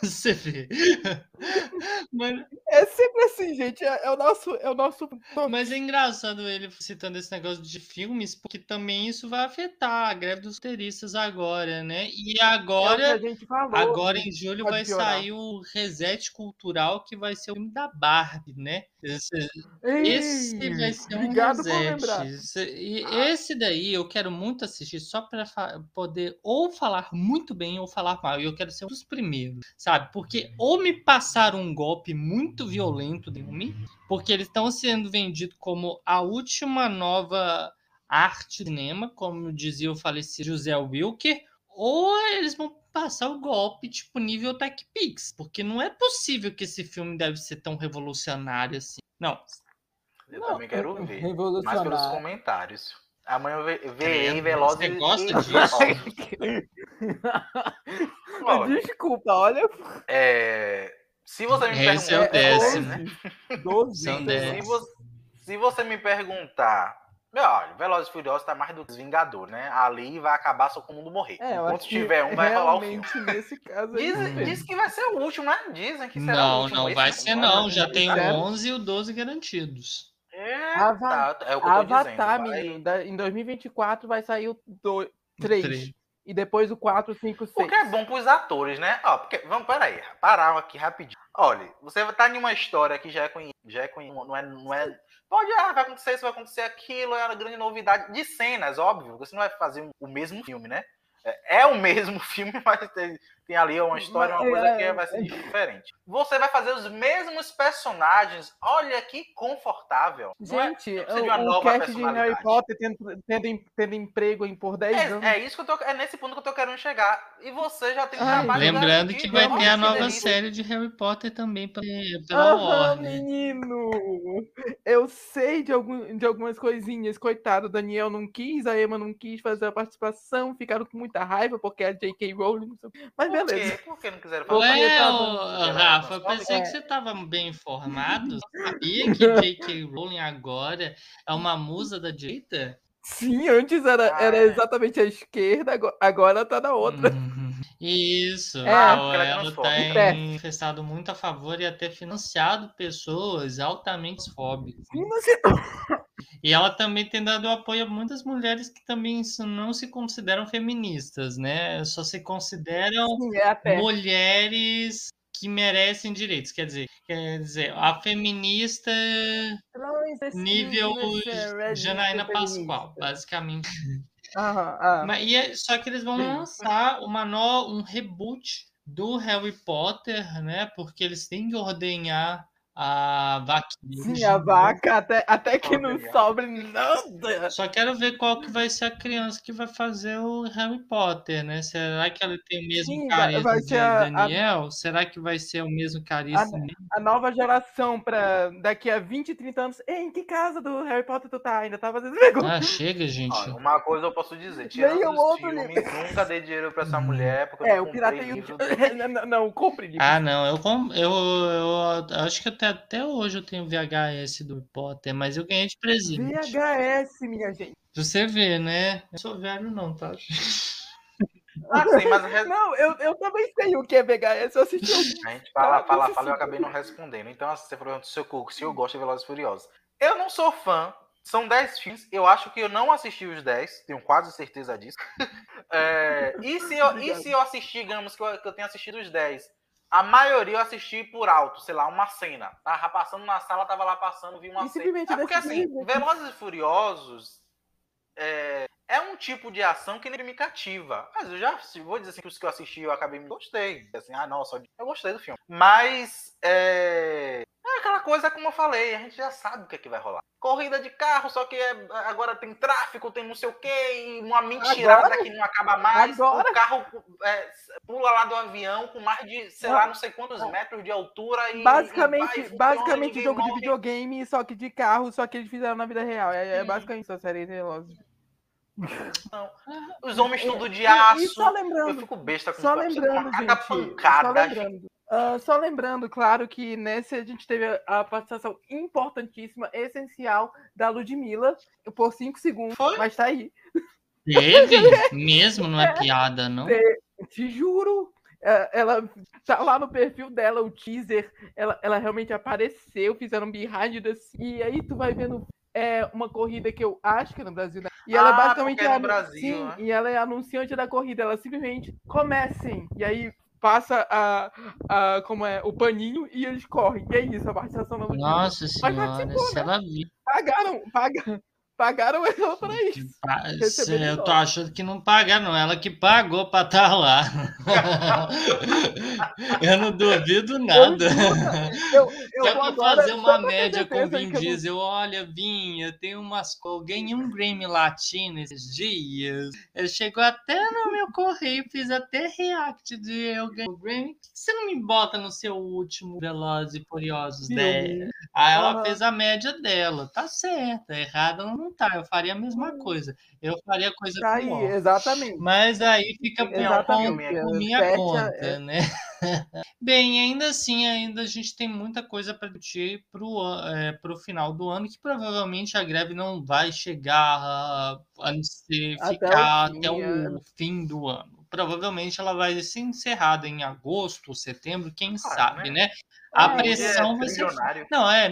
*laughs* você vê. Mas, É sempre assim, gente. É, é o nosso. É o nosso. mas é engraçado ele citando esse negócio de filmes, porque também isso vai afetar a greve dos roteiristas agora, né? E é agora gente falou. Agora em julho vai piorar. sair o Reset Cultural, que vai ser o filme da Barbie, né? Esse, esse Ei, vai ser um reset. Esse, e esse daí eu quero muito assistir só para poder ou falar muito bem ou falar mal. E eu quero ser um dos primeiros, sabe? Porque ou me passaram um golpe muito violento de mim, porque eles estão sendo vendidos como a última nova arte do cinema, como dizia o falecido José Wilker, ou eles vão passar o golpe tipo nível TechPix, porque não é possível que esse filme deve ser tão revolucionário assim. Não, Eu Não, também quero ver. Mas pelos comentários. Amanhã eu ve- verei Velozes você e- gosta e- disso? Desculpa, olha. é, se você me Esse é o perguntar, décimo. né? 12. São Se, você, se você me perguntar, meu, olha, Velozes e Furiosos tá mais do que os Vingadores, né? Ali vai acabar só com o mundo morrer. É, Enquanto tiver um, vai rolar o filme. nesse caso aí. Diz, diz que vai ser o último, né? Dizem que será o não, último. não esse vai ser não. não. Já tem o Sério? 11 e o 12 garantidos. É, Ava- tá, é o que eu tô Avatar, dizendo. vai- menino, em 2024 vai sair o 3. Três. E depois o 4, 5, 6. Porque é bom pros atores, né? Ó, porque, vamos, peraí, parar aqui rapidinho. Olha, você estar em uma história que já é conhecida, já é conhecida, não é, não é... Pode, ah, vai acontecer isso, vai acontecer aquilo, é uma grande novidade de cenas, óbvio, você não vai fazer o mesmo filme, né? É, é o mesmo *laughs* filme, mas tem, ali uma história, uma coisa é, que vai ser diferente. Você vai fazer os mesmos personagens, olha que confortável. É- Gente, precisa de uma o, o nova cast de Harry. Potter tendo, tendo, tendo emprego em por 10 anos. É, é isso que eu tô. É nesse ponto que eu tô querendo chegar. E você já tem Ai, trabalho Lembrando que vai ter a nova delícia. série de Harry Potter também pela, pela Aham, Warner. menino! Eu sei de, algum, de algumas coisinhas. Coitado, o Daniel não quis, a Emma não quis fazer a participação, ficaram com muita raiva porque a J.K. Rowling. o. Mas beleza. Por que não quiseram? Porque Ué, tava- Rafa, eu pensei É. que você estava bem informado. *laughs* Sabia que J.K. Rowling agora é uma musa da direita? Sim, antes era, Ah, era é. exatamente a esquerda, ago- agora tá na outra. Uhum. Isso, É. ela, ela é tem É. manifestado muito a favor e até financiado pessoas altamente fóbicas. Se- *laughs* E ela também tem dado apoio a muitas mulheres que também não se consideram feministas, né? Só se consideram Sim, é mulheres que merecem direitos. Quer dizer, quer dizer, a feminista nível Janaína Pascoal, basicamente. *laughs* Aham, ah. Mas, e é- só que eles vão Sim. lançar uma no, um reboot do Harry Potter, né? Porque eles têm que ordenhar a vaquinha. Sim, a vaca, até, até que não sobre nada. Só quero ver qual que vai ser a criança que vai fazer o Harry Potter, né? Será que ela tem o mesmo Sim, carisma de ser a- a- Daniel? Será que vai ser o mesmo carisma? A nova geração pra daqui a 20, 30 anos. Ei, em que casa do Harry Potter tu tá? Ainda tá fazendo pergunta. Ah, chega, gente. Olha, uma coisa eu posso dizer, tirando os outro filmes, nunca dei dinheiro pra essa Hum. mulher, porque É, eu o não pirata comprei o. livro *laughs* Não, não, não, compre livro. Ah, não, eu, com- eu, eu acho que até, até hoje eu tenho VHS do Harry Potter, mas eu ganhei de presente. VHS, minha gente. Você ver, né? Eu sou velho não, tá? *laughs* Ah, sim, mas Não, eu, eu também sei o que é VHS. Eu assisti um. a *laughs* gente fala, Ah, fala, fala e eu acabei não respondendo. Então, assim, você falou se eu, se eu gosto de Velozes e Furiosos. Eu não sou fã, são 10 filmes, eu acho que eu não assisti os 10, tenho quase certeza disso. *laughs* É, e, se eu, e se eu assistir, digamos que eu, que eu tenha assistido os 10, a maioria eu assisti por alto, sei lá, uma cena. Tava passando na sala, tava lá passando, vi uma E cena. É porque assim, Velozes e Furiosos é, é um tipo de ação que me cativa. Mas eu já vou dizer assim que os que eu assisti eu acabei me gostei. Assim, ah, nossa, eu gostei do filme. Mas é, é aquela coisa como eu falei, a gente já sabe o que, é que vai rolar. Corrida de carro, só que é, agora tem tráfico, tem não sei o quê, e uma mentirada agora? que não acaba mais. Agora? O carro é, pula lá do avião com mais de, sei lá, não sei quantos metros de altura. E, basicamente, e basicamente jogo morre. de videogame, só que de carro, só que eles fizeram na vida real. É, é basicamente isso a série Velozes. Não. *laughs* Os homens tudo de aço. E, só lembrando, eu fico besta com só lembrando, gente, pancada. Só lembrando, uh, só lembrando, claro, que nesse a gente teve a participação importantíssima, essencial da Ludmilla, por 5 segundos, Foi? mas tá aí. Teve? *laughs* Mesmo? Não é, é piada, não? Te juro. É, ela tá lá no perfil dela, o teaser, ela, ela realmente apareceu, fizeram um behind the E aí tu vai vendo é uma corrida que eu acho que é no Brasil, né? E ela é ah, basicamente é no Brasil, sim, né? e ela é anunciante da corrida, ela simplesmente comecem e aí passa a, a como é o paninho e eles correm. E é isso, a participação da Nossa senhora, se né? ela viu. Pagaram, pagaram, Pagaram ela para isso. Eu tô achando que não pagaram, não. Ela que pagou para estar tá lá. *laughs* eu não duvido nada. Eu, eu, eu vou fazer uma média com o Vin Diesel. Olha, Vinha, tem umas. Eu ganhei um Grammy Latino esses dias. Ele chegou até no meu correio, fiz até react de eu ganhei o Grammy. Você não me bota no seu último Velozes e Furiosos 10? Aí ela fez a média dela. Tá certo, errada não tá, eu faria a mesma coisa. Eu faria coisa tá aí, exatamente. Mas aí fica por minha conta, é... né? *laughs* Bem, ainda assim, ainda a gente tem muita coisa para discutir para o é, final do ano, que provavelmente a greve não vai chegar a, a ficar até o, fim, até o é. fim do ano provavelmente ela vai ser encerrada em agosto, setembro, quem ah, sabe, né? né? A é, pressão é vai ser. Não, é.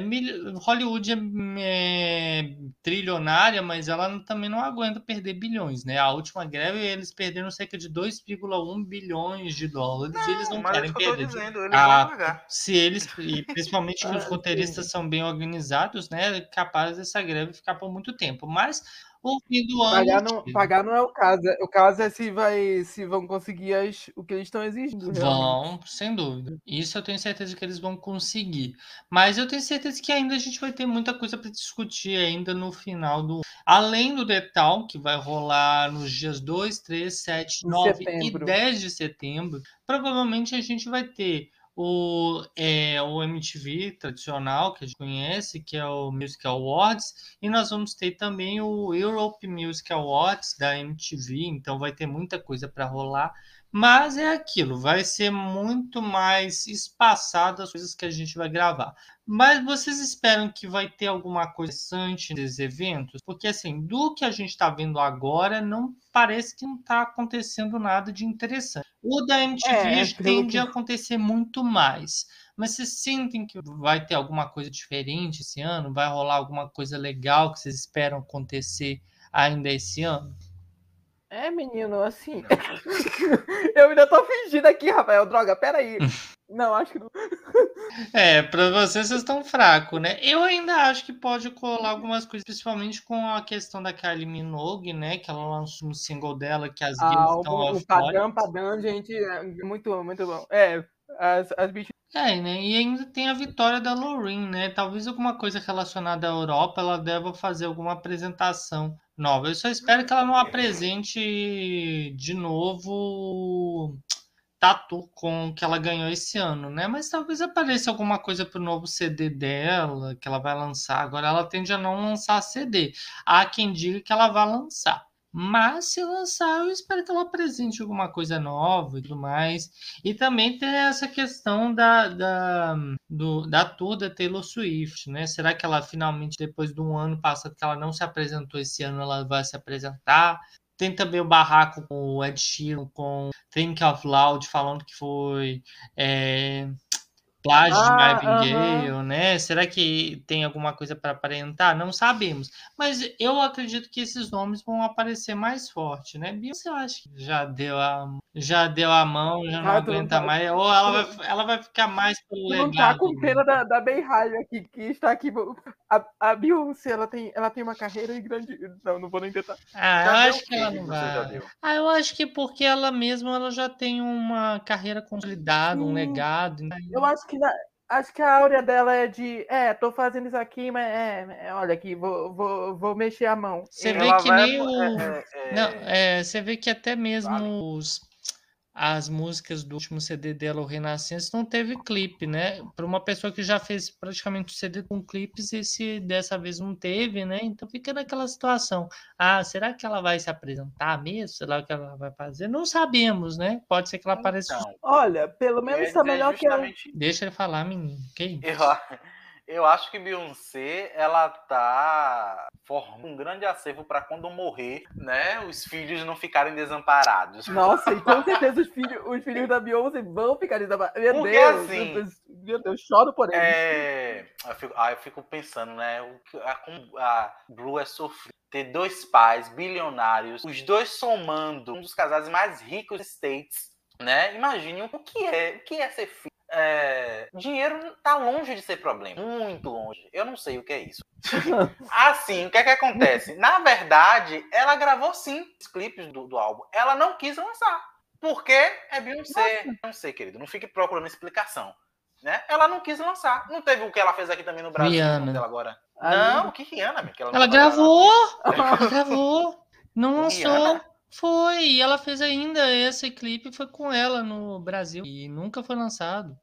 Hollywood é, é, trilionária, mas ela também não aguenta perder bilhões, né? A última greve eles perderam cerca de 2,1 bilhões de dólares não, e eles não querem perder. Dizendo, eles ah, se eles, e principalmente que *laughs* os ah, roteiristas são bem organizados, né? É capaz dessa greve ficar por muito tempo. Mas o fim do ano. Pagar não, pagar não é o caso. O caso é se, vai, se vão conseguir as, o que eles estão exigindo. Realmente. Vão, sem dúvida. Isso eu tenho certeza que eles vão conseguir. Mas eu tenho certeza que ainda a gente vai ter muita coisa para discutir ainda no final do. Além do Detal, que vai rolar nos dias 2, 3, 7, 9 setembro. e 10 de setembro, provavelmente a gente vai ter o, é, o MTV tradicional que a gente conhece, que é o Music Awards, e nós vamos ter também o Europe Music Awards da MTV, então vai ter muita coisa para rolar. Mas é aquilo, vai ser muito mais espaçado as coisas que a gente vai gravar. Mas vocês esperam que vai ter alguma coisa interessante nesses eventos? Porque, assim, do que a gente está vendo agora, não parece que não está acontecendo nada de interessante. O da MTV é, tende que... a acontecer muito mais. Mas vocês sentem que vai ter alguma coisa diferente esse ano? Vai rolar alguma coisa legal que vocês esperam acontecer ainda esse ano? É, menino, assim. *laughs* eu ainda tô fingindo aqui, Rafael. Droga, peraí. *laughs* Não, acho que não. É, pra vocês vocês estão fracos, né? Eu ainda acho que pode colar algumas coisas, principalmente com a questão da Kylie Minogue, né? Que ela lançou um single dela, que as ah, estão O padrão, padrão, gente, é muito, muito bom. É, as, as bichas. É, né? E ainda tem a vitória da Loreen, né? Talvez alguma coisa relacionada à Europa ela deva fazer alguma apresentação nova. Eu só espero que ela não apresente de novo Tatu com que ela ganhou esse ano, né? Mas talvez apareça alguma coisa pro novo CD dela que ela vai lançar. Agora ela tende a não lançar CD. Há quem diga que ela vai lançar. Mas se lançar, eu espero que ela apresente alguma coisa nova e tudo mais. E também tem essa questão da, da, do, da tour da Taylor Swift, né? Será que ela finalmente, depois de um ano passado que ela não se apresentou esse ano, ela vai se apresentar? Tem também o barraco com o Ed Sheeran, com Think of Loud, falando que foi. É, plágio de Ah, Marvin aham. Gaye, né? Será que tem alguma coisa para aparentar? Não sabemos. Mas eu acredito que esses nomes vão aparecer mais forte, né? Beyoncé, eu acho que já deu a, já deu a mão, já não Ah, tu não aguenta tá- mais. Ou ela vai, ela vai ficar mais pelo Tu não tá legado. com né? pena da, da Beihai aqui, que está aqui. A, a Beyoncé, ela tem, ela tem uma carreira grande. Não, não vou nem tentar. Ah, eu Já acho que ela não vai. Ah, eu acho que porque ela mesma ela já tem uma carreira consolidada, um Sim. legado. né? Eu acho que na- acho que a áurea dela é de, é, tô fazendo isso aqui, mas é, é, olha aqui, vou, vou, vou mexer a mão. Você É, vê que vai- nem o. é, é, Não, é, você vê que até mesmo Vale. os, as músicas do último CD dela, o Renascença, não teve clipe, né? Para uma pessoa que já fez praticamente o CD com clipes, e se dessa vez não teve, né? Então fica naquela situação. Ah, será que ela vai se apresentar mesmo? Será o que ela vai fazer? Não sabemos, né? Pode ser que ela apareça. Então, Olha, pelo menos ia tá dizer melhor que ela. justamente Deixa ele falar, menino. Que isso? Eu, eu acho que Beyoncé, ela tá formando um grande acervo para quando morrer, né, os filhos não ficarem desamparados. Nossa, e com *laughs* certeza os filhos, os filhos da Beyoncé vão ficar desabafados. Meu Porque Deus, assim, meu Deus, meu Deus, choro por eles. É, eu fico, ah, eu fico pensando, né, a, como a Blue é sofrida. Ter dois pais bilionários, os dois somando um dos casais mais ricos dos States, né? Imagine o que é, o que é ser filho. É, dinheiro tá longe de ser problema, muito longe. Eu não sei o que é isso. *laughs* Assim, o que é que acontece? Na verdade, ela gravou sim os clipes do, do álbum. Ela não quis lançar. Porque é Beyoncé. Não sei, querido. Não fique procurando explicação. Né? Ela não quis lançar. Não teve o que ela fez aqui também no Brasil. Rihanna. agora. A Não, que Rihanna, amiga, que ela, Ela gravou! *laughs* Ela gravou! Não lançou! Rihanna? Foi! E ela fez ainda esse clipe, foi com ela no Brasil. E nunca foi lançado.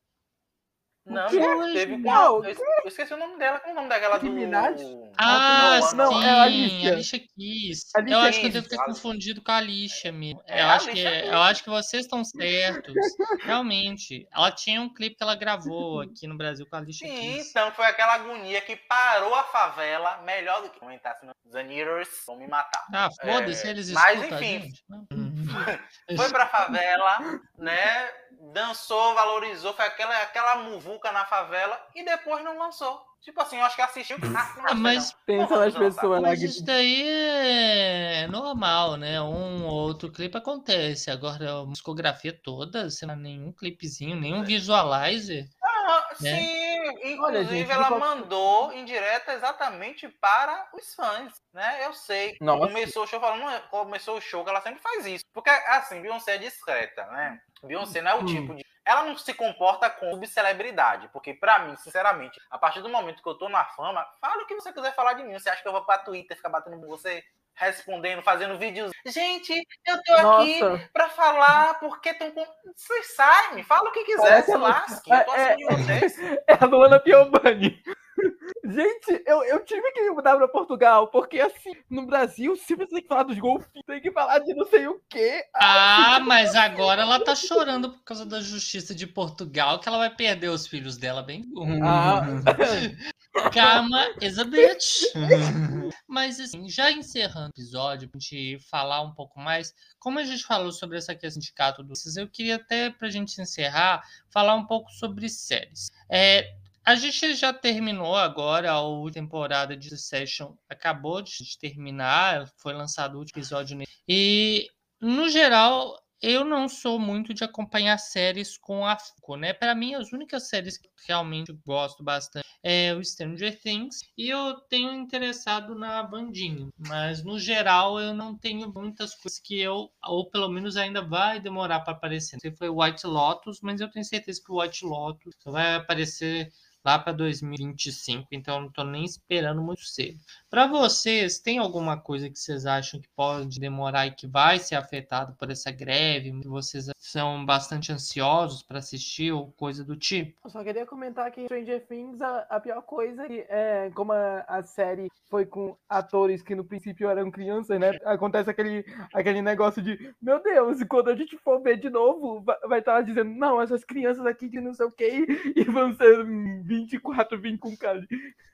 Não, não, teve Não, eu, eu esqueci o nome dela. Qual é o nome daquela do. Minaj? Ah, não, não, sim, é a Alicia. Alicia Keys. Alicia eu acho que eu devo ter confundido com a Alicia mesmo. É, eu, a acho que, Alicia Keys. eu acho que vocês estão certos. Realmente. Ela tinha um clipe que ela gravou aqui no Brasil com a Alicia Sim, Keys. então foi aquela agonia que parou a favela melhor do que comentar, senão os Anitters vão me matar. Ah, foda-se, É, eles mas, escutam a enfim. gente. Uhum. *laughs* Foi pra favela, né? Dançou, valorizou, foi aquela, aquela muvuca na favela e depois não lançou. Tipo assim, eu acho que assistiu. *laughs* Ah, mas. Pensa nas pessoas lá Mas isso daí é normal, né? Um ou outro clipe acontece. Agora, a discografia toda, sem nenhum clipezinho, nenhum visualizer. Ah, né? Sim, inclusive gente, ela qual- mandou indireta exatamente para os fãs, né? Eu sei. Nossa. Começou o show falando, começou o show que ela sempre faz isso. Porque, assim, Beyoncé é discreta, né? Beyoncé não é o Hum. tipo de. Ela não se comporta com subcelebridade. Porque, pra mim, sinceramente, a partir do momento que eu tô na fama, fala o que você quiser falar de mim. Você acha que eu vou pra Twitter ficar batendo com você? Respondendo, fazendo vídeos. Gente, eu tô aqui Nossa, pra falar porque estão com. Vocês saem, fala o que quiser, Parece se a Lu- lasquem. Eu tô É, acima de vocês. é a Luana Piovani. *laughs* Gente, eu, eu tive que mudar pra Portugal, porque assim, no Brasil, se você tem que falar dos golfinhos, tem que falar de não sei o quê. Ah, mas agora ela tá chorando por causa da justiça de Portugal, que ela vai perder os filhos dela bem. Ah. *laughs* Karma is a bitch. *laughs* Mas assim, já encerrando o episódio, pra gente falar um pouco mais, como a gente falou sobre essa questão de sindicato dos eu queria até pra gente encerrar, falar um pouco sobre séries. É, a gente já terminou agora a temporada de Succession, acabou de terminar, foi lançado o último episódio. E, no geral, eu não sou muito de acompanhar séries com a Fuco, né? Para mim, as únicas séries que realmente gosto bastante é o Stranger Things e eu tenho interessado na Vandinha, mas no geral eu não tenho muitas coisas que eu, ou pelo menos ainda vai demorar para aparecer. Se foi White Lotus, mas eu tenho certeza que o White Lotus vai aparecer lá para 2025, então eu não tô nem esperando muito cedo. Para vocês, tem alguma coisa que vocês acham que pode demorar e que vai ser afetado por essa greve? Vocês são bastante ansiosos para assistir ou coisa do tipo? Eu só queria comentar que Stranger Things, a, a pior coisa é, é como a, a série foi com atores que no princípio eram crianças, né? Acontece aquele, aquele negócio de, meu Deus, quando a gente for ver de novo, va- vai estar dizendo, não, essas crianças aqui de não sei o que, e vão ser hum, 24, 20 com cara de...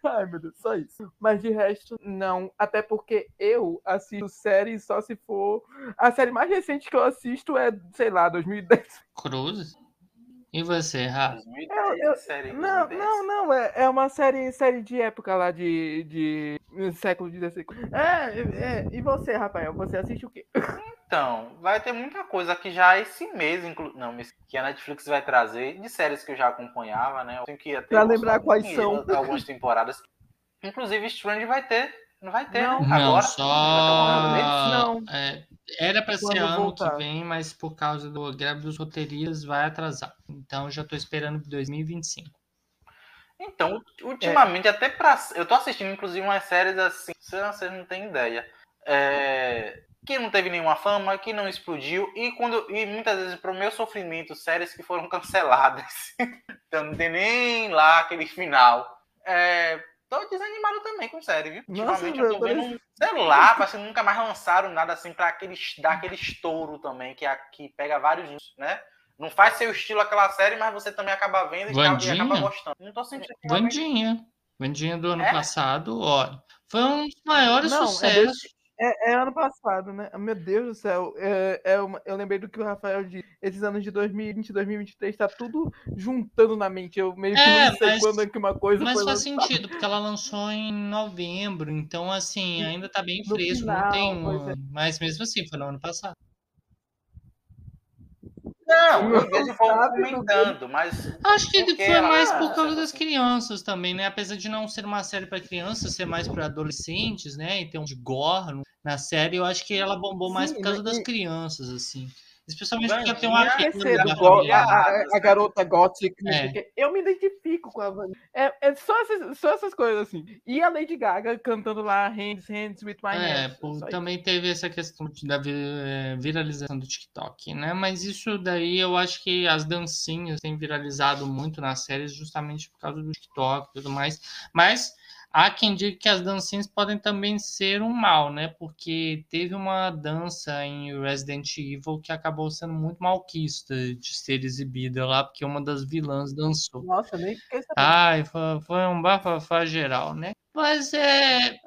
Ai, meu Deus, só isso. Mas de resto, não. Até porque eu assisto série só se for... A série mais recente que eu assisto é, sei lá, 2010. Cruzes? E você, Rafa? 2010, Eu- eu- série Não, 2010. não, não, é, é uma série, série de época lá de, de século XVI. É, é, e você, Rafael, você assiste o quê? Então, vai ter muita coisa que já esse mês, inclu... não, que a Netflix vai trazer de séries que eu já acompanhava, né? Eu tenho que ir até Pra lembrar quais em são. algumas temporadas. Inclusive, Strange vai ter, não vai ter, Não. né? Não, Agora. só. Ter uma Não. é, era para ser ano voltar. que vem, mas por causa do greve dos roteiristas vai atrasar. Então já tô esperando 2025. Então, ultimamente, até pra. Eu tô assistindo, inclusive, umas séries assim, vocês não têm ideia. É, Que não teve nenhuma fama, que não explodiu, e quando. E muitas vezes, pro meu sofrimento, séries que foram *laughs* canceladas. então não tem nem lá aquele final. É, Tô desanimado também com série, viu? Nossa, Ultimamente eu tô vendo, sei lá, parece que nunca mais lançaram nada assim pra aquele, dar aquele estouro também, que, é a- que pega vários, né? Não faz seu estilo aquela série, mas você também acaba vendo e, acaba- e Vandinha? acaba gostando. Não tô sentindo. Vandinha. Vandinha do ano É? passado, ó. Foi um dos maiores Não, é sucessos. É, é ano passado, né? Meu Deus do céu. É, é uma- eu lembrei do que o Rafael disse. Esses anos de 2020 e 2023 tá tudo juntando na mente. Eu meio que É, não sei mas- quando é que uma coisa Mas faz lançada. sentido, porque ela lançou em novembro, então assim, ainda tá bem fresco, final, não tem pois um... é. Mas mesmo assim, foi no ano passado. Não, eu vejo comentando, mas Acho que Porque foi ela- mais por causa Ah, das crianças também, né? Apesar de não ser uma série para crianças, ser mais para adolescentes, né? E ter um de gore na série, eu acho que ela bombou mais Sim, por causa e- das crianças, assim. Especialmente porque um Esquecer da do go- a, a- a garota gothic, não sei É. eu me identifico com a Vanessa. É, é só, essas, só essas coisas assim. E a Lady Gaga cantando lá Hands, Hands with My É, Hands. Só isso. também teve essa questão da vi- eh, viralização do TikTok, né? Mas isso daí eu acho que as dancinhas têm viralizado muito nas séries justamente por causa do TikTok e tudo mais. Mas há quem diga que as dancinhas podem também ser um mal, né? Porque teve uma dança em Resident Evil que acabou sendo muito malquista de ser exibida lá, porque uma das vilãs dançou. Nossa, nem fiquei sabendo. Ai, foi, foi um bafafá geral, né? Mas é.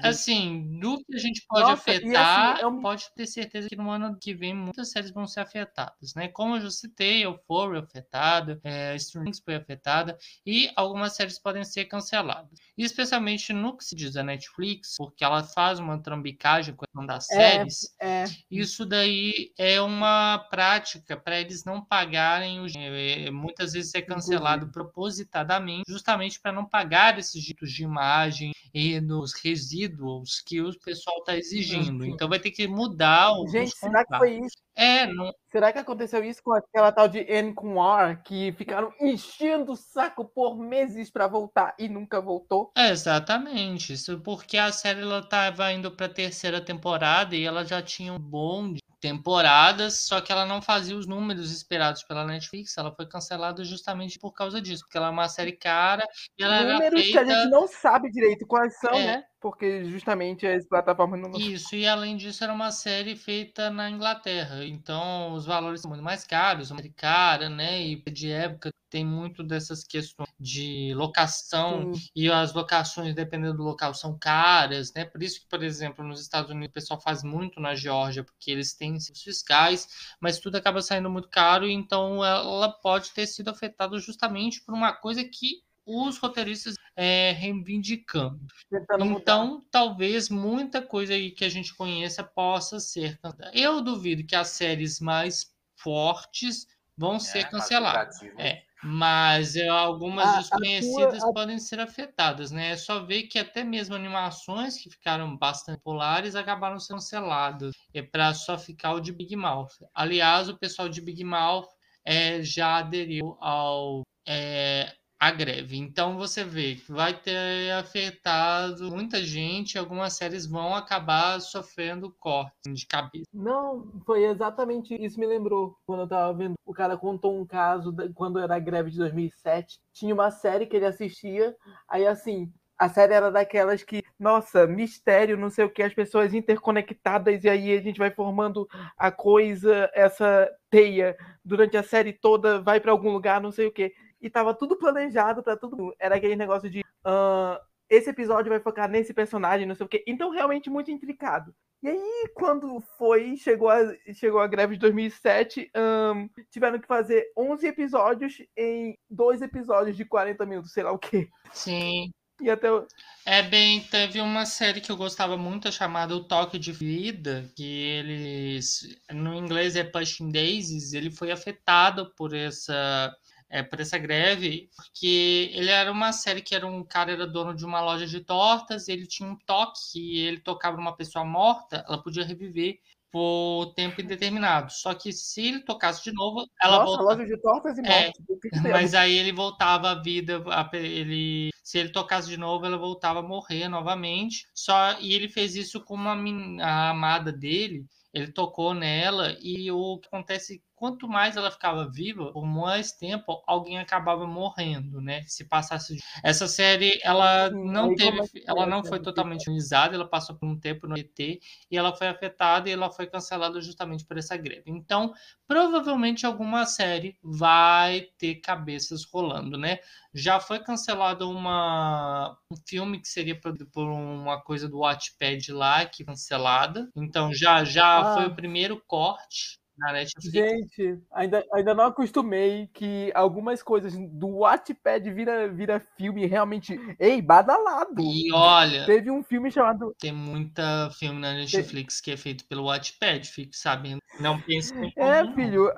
Assim, do que a gente pode Nossa, e afetar, assim, eu me- pode ter certeza que no ano que vem muitas séries vão ser afetadas, né? Como eu já citei, Euphoria afetada, é, Stranger Things foi afetada e algumas séries podem ser canceladas. Especialmente no que se diz da Netflix, porque ela faz uma trambicagem com a questão das É. séries, É, isso daí é uma prática para eles não pagarem os é, muitas vezes é cancelado propositadamente, justamente para não pagar esses direitos de imagem e nos resíduos que o pessoal está exigindo. Então vai ter que mudar os gente, será que foi isso? É, não, Será que aconteceu isso com aquela tal de Anne Kumar, que ficaram enchendo o saco por meses pra voltar e nunca voltou? É, exatamente. Isso porque a série ela estava indo para a terceira temporada e ela já tinha um bom temporadas, só que ela não fazia os números esperados pela Netflix. Ela foi cancelada justamente por causa disso, porque ela é uma série cara e ela Números que a feita gente não sabe direito quais são, É. né? Porque justamente as plataformas não. Isso, e além disso, era uma série feita na Inglaterra, então os valores são muito mais caros, uma série cara, né? E de época tem muito dessas questões de locação Sim. e as locações, dependendo do local, são caras, né? Por isso que, por exemplo, nos Estados Unidos o pessoal faz muito na Geórgia, porque eles têm seus fiscais, mas tudo acaba saindo muito caro, então ela pode ter sido afetada justamente por uma coisa que os roteiristas é, reivindicando. Tentando mudar. Então, talvez muita coisa aí que a gente conheça possa ser cancelada. Eu duvido que as séries mais fortes vão ser É, mais canceladas. É, mas é, algumas A- a desconhecidas tua- a- podem ser afetadas, né? É só ver que até mesmo animações que ficaram bastante populares acabaram sendo canceladas. É para só ficar o de Big Mouth. Aliás, o pessoal de Big Mouth é, já aderiu ao é, a greve. Então você vê que vai ter afetado muita gente, algumas séries vão acabar sofrendo cortes de cabeça. Não, foi exatamente isso me lembrou quando eu tava vendo. O cara contou um caso quando era a greve de 2007. Tinha uma série que ele assistia, aí assim. A série era daquelas que, nossa, mistério, não sei o que, as pessoas interconectadas, e aí a gente vai formando a coisa, essa teia durante a série toda, vai pra algum lugar, não sei o que. E tava tudo planejado pra todo mundo. Era aquele negócio de. ah, esse episódio vai focar nesse personagem, não sei o quê. Então, realmente muito intricado. E aí, quando foi, chegou a, chegou a greve de 2007, um, tiveram que fazer 11 episódios em dois episódios de 40 minutos, sei lá o quê. Sim. E até É bem, teve uma série que eu gostava muito chamada O Toque de Vida, que eles, no inglês é Pushing Daisies, ele foi afetado por essa é, por essa greve, porque ele era uma série que era um cara era dono de uma loja de tortas, ele tinha um toque e ele tocava uma pessoa morta, ela podia reviver por tempo indeterminado. Só que se ele tocasse de novo, ela Nossa, voltava. loja de tortas e É, tem a Mas aí ele voltava à vida, ele, se ele tocasse de novo, ela voltava a morrer novamente. Só e ele fez isso com uma a amada dele. Ele tocou nela e o que acontece quanto mais ela ficava viva, por mais tempo alguém acabava morrendo, né? Se passasse essa série, ela Sim, não teve, começa ela a não foi totalmente finalizada, ela passou por um tempo no ET e ela foi afetada e ela foi cancelada justamente por essa greve. Então, provavelmente alguma série vai ter cabeças rolando, né? Já foi cancelado uma, um filme que seria por, por uma coisa do Watchpad lá, que cancelada. Então já já Ah. foi o primeiro corte na Netflix. Gente, ainda, ainda não acostumei que algumas coisas do Wattpad vira, vira filme realmente. Ei, badalado! E olha, Teve um filme chamado. tem muita filme na Netflix que é feito pelo Watchpad, fique sabendo. Não pense em É, filho,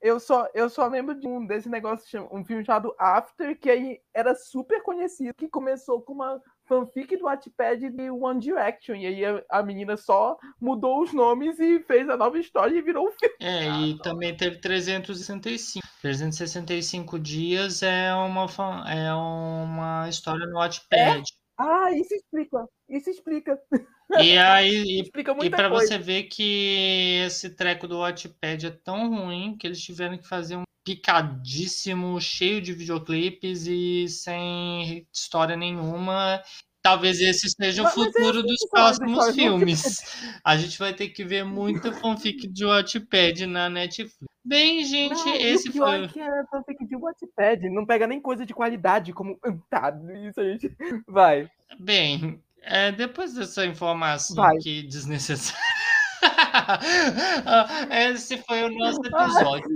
eu só, eu só lembro de um desse negócio, um filme chamado After, que aí era super conhecido, que começou com uma fanfic do Wattpad de One Direction. E aí a, a menina só mudou os nomes e fez a nova história e virou um filme. É, e também teve 365. 365 dias é uma, fan- é uma história no Watchpad. Ah, isso explica. Isso explica. E aí, *laughs* Explica e muita para coisa. você ver que esse treco do Watchpad é tão ruim que eles tiveram que fazer um picadíssimo, cheio de videoclipes e sem história nenhuma. Talvez esse seja o Mas- futuro dos próximos do filmes. A gente vai ter que ver muita fanfic de Watchpad na Netflix. Bem, gente, Não, e esse o pior foi. é que é fanfic de Wattpad. Não pega nem coisa de qualidade, como. *laughs* Tá, isso a gente. Vai. Bem, é, depois dessa informação Vai. que desnecessária. *laughs* Esse foi o nosso episódio.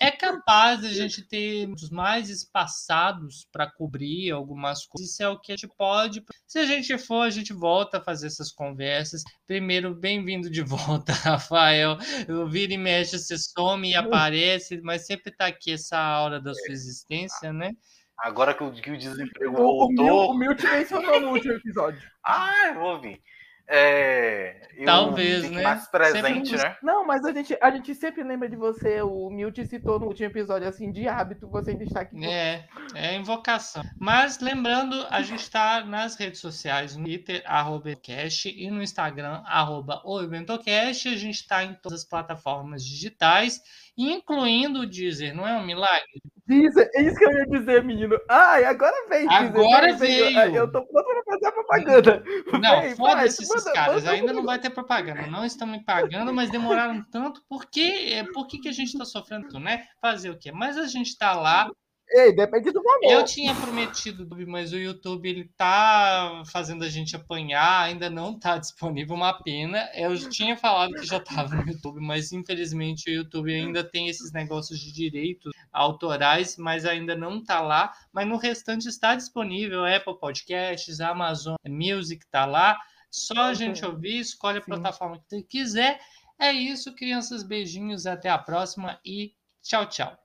É capaz de a gente ter mais espaçados para cobrir algumas coisas. Isso é o que a gente pode. Se a gente for, a gente volta a fazer essas conversas. Primeiro, bem-vindo de volta, *laughs* Rafael. Eu vira e mexe, você some e aparece, mas sempre está aqui essa aura da sua existência, né? Agora que o, que o desemprego O, voltou. o Mil te mencionou no último episódio. *laughs* Ah, eu vou ouvir. É, eu Talvez, né? mais presente, Sempre- né? Não, mas a gente, a gente sempre lembra de você. O Mil te citou no último episódio, assim, de hábito, você ainda está aqui. É, é invocação. Mas lembrando, a gente está nas redes sociais, no Twitter, arroba Cash, e no Instagram, arroba o Eventocast. A gente está em todas as plataformas digitais, incluindo o Deezer, não é um milagre? Deezer, é isso que eu ia dizer, menino. Ai, agora vem, Deezer. Agora vem, vem. veio. Eu, eu tô pronto pra fazer a propaganda. Não, foda-se esses manda- caras, manda ainda um- não vai ter propaganda. Não estão me pagando, mas demoraram tanto. Por quê? É, Por que, que a gente está sofrendo, né? Fazer o quê? Mas a gente está lá, Ei, depende do valor. Eu tinha prometido, mas o YouTube ele tá fazendo a gente apanhar, ainda não tá disponível, uma pena. Eu tinha falado que já estava no YouTube, mas infelizmente o YouTube ainda tem esses negócios de direitos autorais, mas ainda não tá lá. Mas no restante está disponível, Apple Podcasts, Amazon Music tá lá. Só a gente ouvir, escolhe a Sim. plataforma que você quiser. É isso, crianças, beijinhos, até a próxima e tchau, tchau.